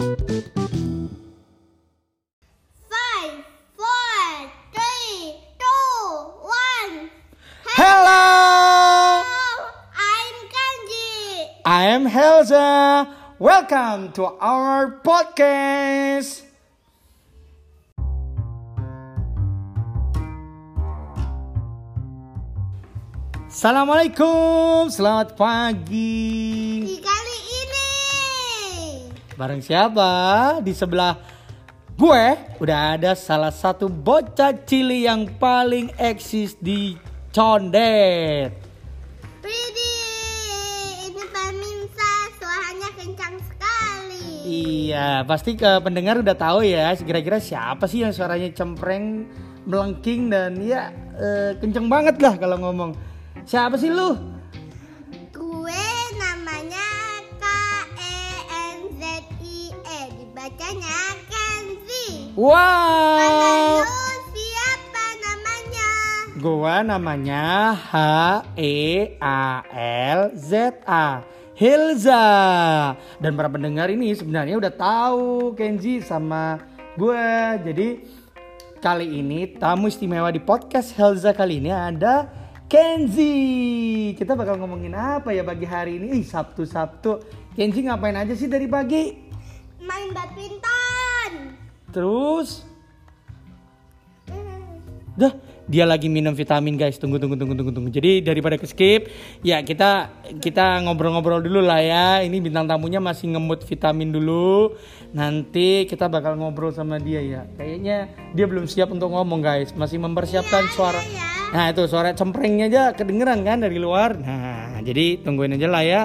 Five, four, three, two, one. Hello, I'm Kanji. I am Helza. Welcome to our podcast. Assalamualaikum, selamat pagi. Bareng siapa? Di sebelah gue udah ada salah satu bocah cili yang paling eksis di Condet. Widih, ini pemirsa suaranya kencang sekali. Iya, pasti ke pendengar udah tahu ya, kira-kira siapa sih yang suaranya cempreng, melengking dan ya eh, kenceng banget lah kalau ngomong. Siapa sih lu? Wow. lu siapa namanya? Gua namanya H E A L Z A. Hilza. Dan para pendengar ini sebenarnya udah tahu Kenji sama gue. Jadi kali ini tamu istimewa di podcast Hilza kali ini ada Kenzi. Kita bakal ngomongin apa ya pagi hari ini? Ih, Sabtu-Sabtu. Kenzi ngapain aja sih dari pagi? Main badminton. Terus Dah, dia lagi minum vitamin guys. Tunggu tunggu tunggu tunggu tunggu. Jadi daripada ke skip, ya kita kita ngobrol-ngobrol dulu lah ya. Ini bintang tamunya masih ngemut vitamin dulu. Nanti kita bakal ngobrol sama dia ya. Kayaknya dia belum siap untuk ngomong guys. Masih mempersiapkan suara. Nah, itu suara cemprengnya aja kedengeran kan dari luar. Nah, jadi tungguin aja lah ya.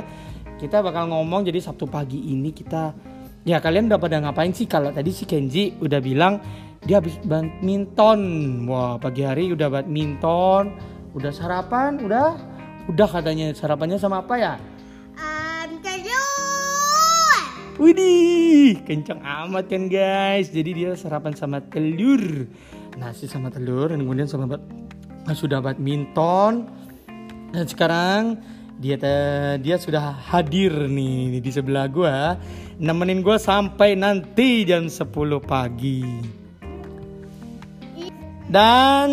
Kita bakal ngomong jadi Sabtu pagi ini kita Ya kalian udah pada ngapain sih kalau tadi si Kenji udah bilang dia habis badminton. Wah pagi hari udah badminton, udah sarapan, udah, udah katanya sarapannya sama apa ya? Um, telur. Widih, kencang amat kan guys. Jadi dia sarapan sama telur, nasi sama telur, dan kemudian sama bad- sudah badminton. Dan sekarang dia dia sudah hadir nih di sebelah gua, nemenin gua sampai nanti jam 10 pagi. Dan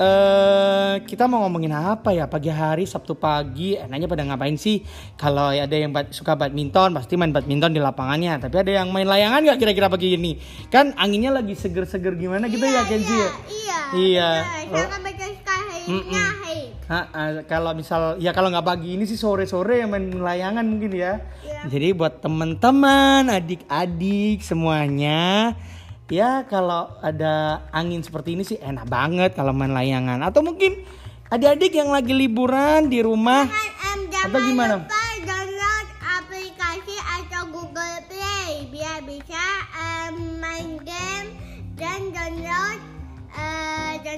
eh kita mau ngomongin apa ya pagi hari Sabtu pagi enaknya pada ngapain sih kalau ada yang bad- suka badminton pasti main badminton di lapangannya tapi ada yang main layangan nggak kira-kira pagi ini kan anginnya lagi seger-seger gimana gitu ya Kenzi ya? Iya. Iya. Sangat betul sekali. Nyahit. Ha, ah, kalau misal ya kalau nggak pagi ini sih sore-sore yang main layangan mungkin ya. Iya. Jadi buat teman-teman, adik-adik semuanya, ya kalau ada angin seperti ini sih enak banget kalau main layangan. Atau mungkin adik-adik yang lagi liburan di rumah, em, jangan Atau gimana? lupa download aplikasi atau Google Play biar bisa em, main game dan download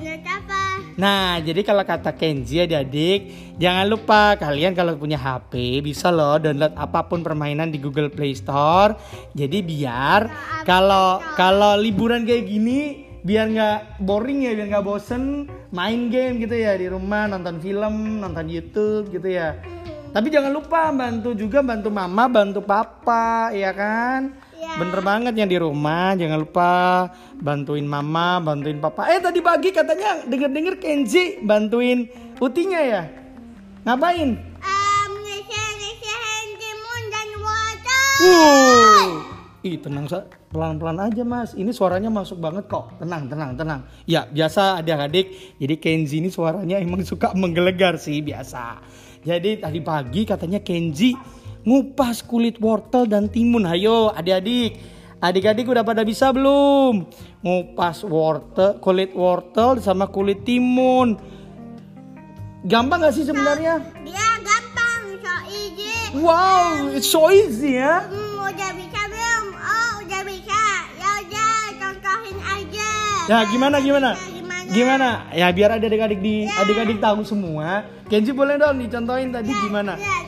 apa? Nah, jadi kalau kata Kenzi adik-adik, jangan lupa kalian kalau punya HP bisa loh download apa pun permainan di Google Play Store. Jadi biar kalau kalau liburan kayak gini biar nggak boring ya, biar nggak bosen main game gitu ya di rumah nonton film, nonton YouTube gitu ya. Tapi jangan lupa bantu juga bantu mama, bantu papa, ya kan? Iya. Bener banget yang di rumah, jangan lupa bantuin mama, bantuin papa. Eh tadi pagi katanya denger-denger Kenji bantuin utinya ya. Ngapain? Timun dan water. Wow. Ih tenang sa, pelan-pelan aja mas. Ini suaranya masuk banget kok. Tenang, tenang, tenang. Ya biasa adik-adik. Jadi Kenji ini suaranya emang suka menggelegar sih biasa. Jadi tadi pagi katanya Kenji ngupas kulit wortel dan timun. Ayo adik-adik. Adik-adik udah pada bisa belum? Ngupas wortel, kulit wortel sama kulit timun. Gampang gak sih sebenarnya? Dia gampang, so easy. Wow, it's so easy ya. Hmm, udah bisa belum? Oh, udah bisa. Ya udah, contohin aja. Ya gimana gimana? Ya, gimana? Gimana? Ya biar adik-adik di adik-adik tahu semua. Kenji boleh dong dicontohin tadi gimana? Lihat,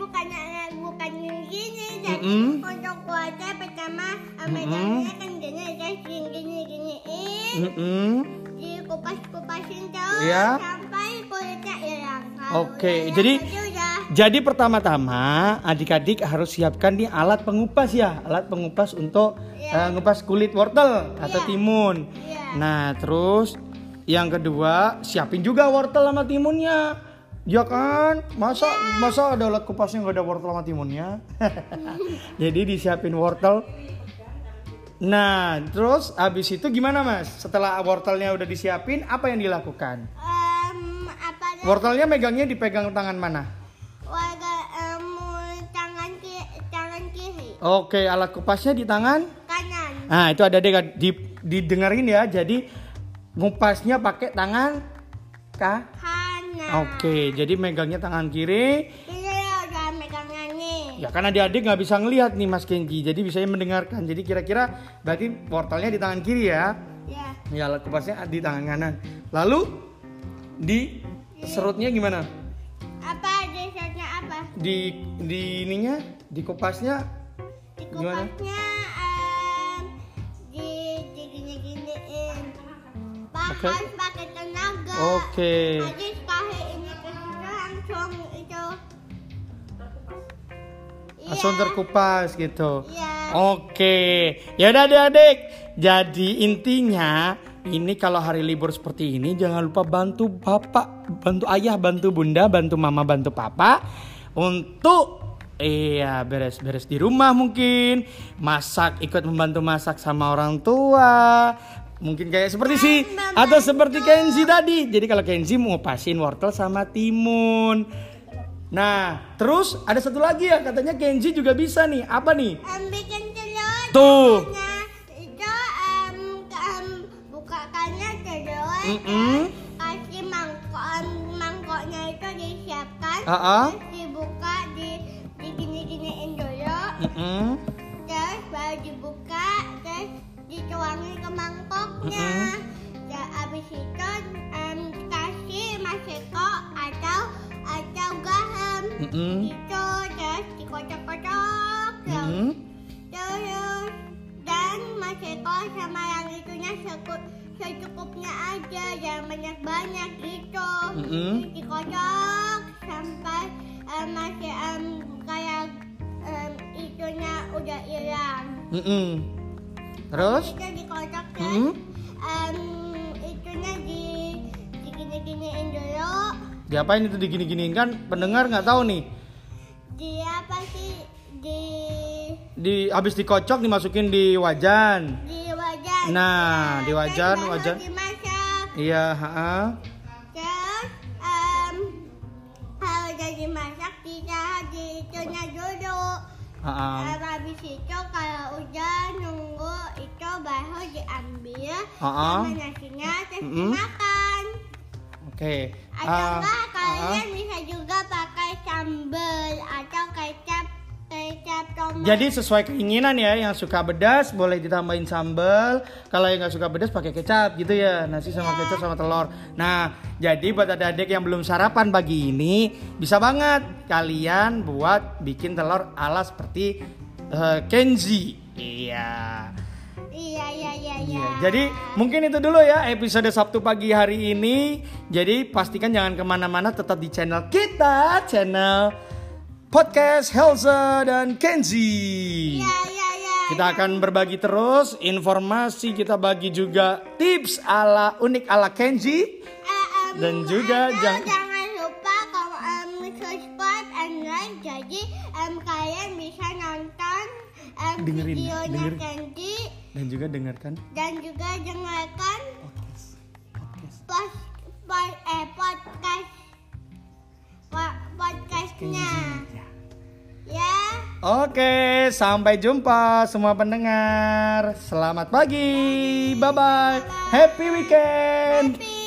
bukannya bukan gini. Jadi Mm-mm. untuk kuatnya pertama medalnya kan gini, gini gini giniin, Mm-mm. dikupas kupasin terus Iya. sampai kulitnya hilang. Oke, udah jadi- udah Jadi pertama-tama adik-adik harus siapkan nih alat pengupas ya, alat pengupas untuk Iya. eh, ngupas kulit wortel atau Iya. timun. Iya. Nah, terus yang kedua siapin juga wortel sama timunnya. Ya kan? Masa masa ada alat kupasnya nggak ada wortel sama timunnya? Jadi disiapin wortel. Nah, terus habis itu gimana mas? Setelah wortelnya udah disiapin, apa yang dilakukan? Em, apa? Wortelnya megangnya dipegang tangan mana? Warga em, tangan kiri, tangan kiri, Oke, alat kupasnya di tangan. kanan. Nah, itu ada deh di, didengerin ya. Jadi ngupasnya pakai tangan kah? Kanan. Oke, jadi megangnya tangan kiri. Ini loh jangan megangan nih. Ya kan adik-adik nggak bisa ngelihat nih Mas Kenji, jadi bisa mendengarkan. Jadi kira-kira berarti wortelnya di tangan kiri ya. Ya. Ya kupasnya di tangan kanan. Lalu di serutnya gimana? Apa desanya apa? Di di ininya, di kupasnya Di Gimana? kupasnya di di. Pak Oke. harus pakai tenaga. Oke. Langsung Iya. terkupas gitu. Iya. Oke, ya udah adik-adik. Jadi intinya ini kalau hari libur seperti ini jangan lupa bantu bapak, bantu ayah, bantu bunda, bantu mama, bantu papa untuk iya beres-beres di rumah mungkin, masak ikut membantu masak sama orang tua. Mungkin kayak seperti si atau seperti Kenzi tadi. Jadi kalau Kenzi mau pasin wortel sama timun. Nah, terus ada satu lagi ya katanya Kenji juga bisa nih. Apa nih? Em, bikin telur. Tuh. Nah, itu ke- em, bukakannya telur. Mm-mm. Kasih mangkok, mangkoknya itu disiapkan. Ah-ah. Terus Mm-mm. Itu terus dikocok-kocok. terus. Mm-mm. Terus dan maseko sama yang itunya sekut secukupnya aja jangan banyak-banyak gitu Mm-mm. dikocok sampai em, masih em, kayak em, itunya udah hilang Mm-mm. Terus? itu dikocok terus Mm-mm. em, itunya di digini-giniin dulu Diapain itu digini-giniin kan pendengar nggak tahu nih. di apa sih di Di habis dikocok dimasukin di wajan. di wajan Nah, di terus wajan, wajan. dimasak Iya, ha Terus kalau udah dimasak ditahan di itunya dulu. ha Em, habis itu kalau udah nunggu itu baru diambil sama nasinya terus Mm-mm. dimakan. Oke. Atau Ah, enggak kalian bisa juga pakai sambal atau kecap kecap tomat. Jadi sesuai keinginan ya, yang suka pedas boleh ditambahin sambal. Kalau yang nggak suka pedas pakai kecap gitu ya, nasi sama Iya. kecap sama telur. Nah, jadi buat adik-adik yang belum sarapan pagi ini, bisa banget kalian buat bikin telur ala seperti eh, Kenzi. Iya. Iya iya iya iya. Iya, jadi mungkin itu dulu ya episode Sabtu pagi hari ini. Jadi pastikan jangan ke mana-mana, tetap di channel kita, channel podcast Helza dan Kenzi. Iya iya iya. Kita akan berbagi terus informasi, kita bagi juga tips ala unik ala Kenzi. Eh, em, Dan juga jang- jangan lupa kalau subscribe and like jadi em, kalian bisa nonton em, Dengerin, videonya dengerin. Candy Dan juga dengarkan dan juga dengarkan podcast. podcast. pos, eh, podcast po- podcastnya Ya. ya Oke, sampai jumpa semua pendengar. Selamat pagi. Bye bye. Happy weekend. happy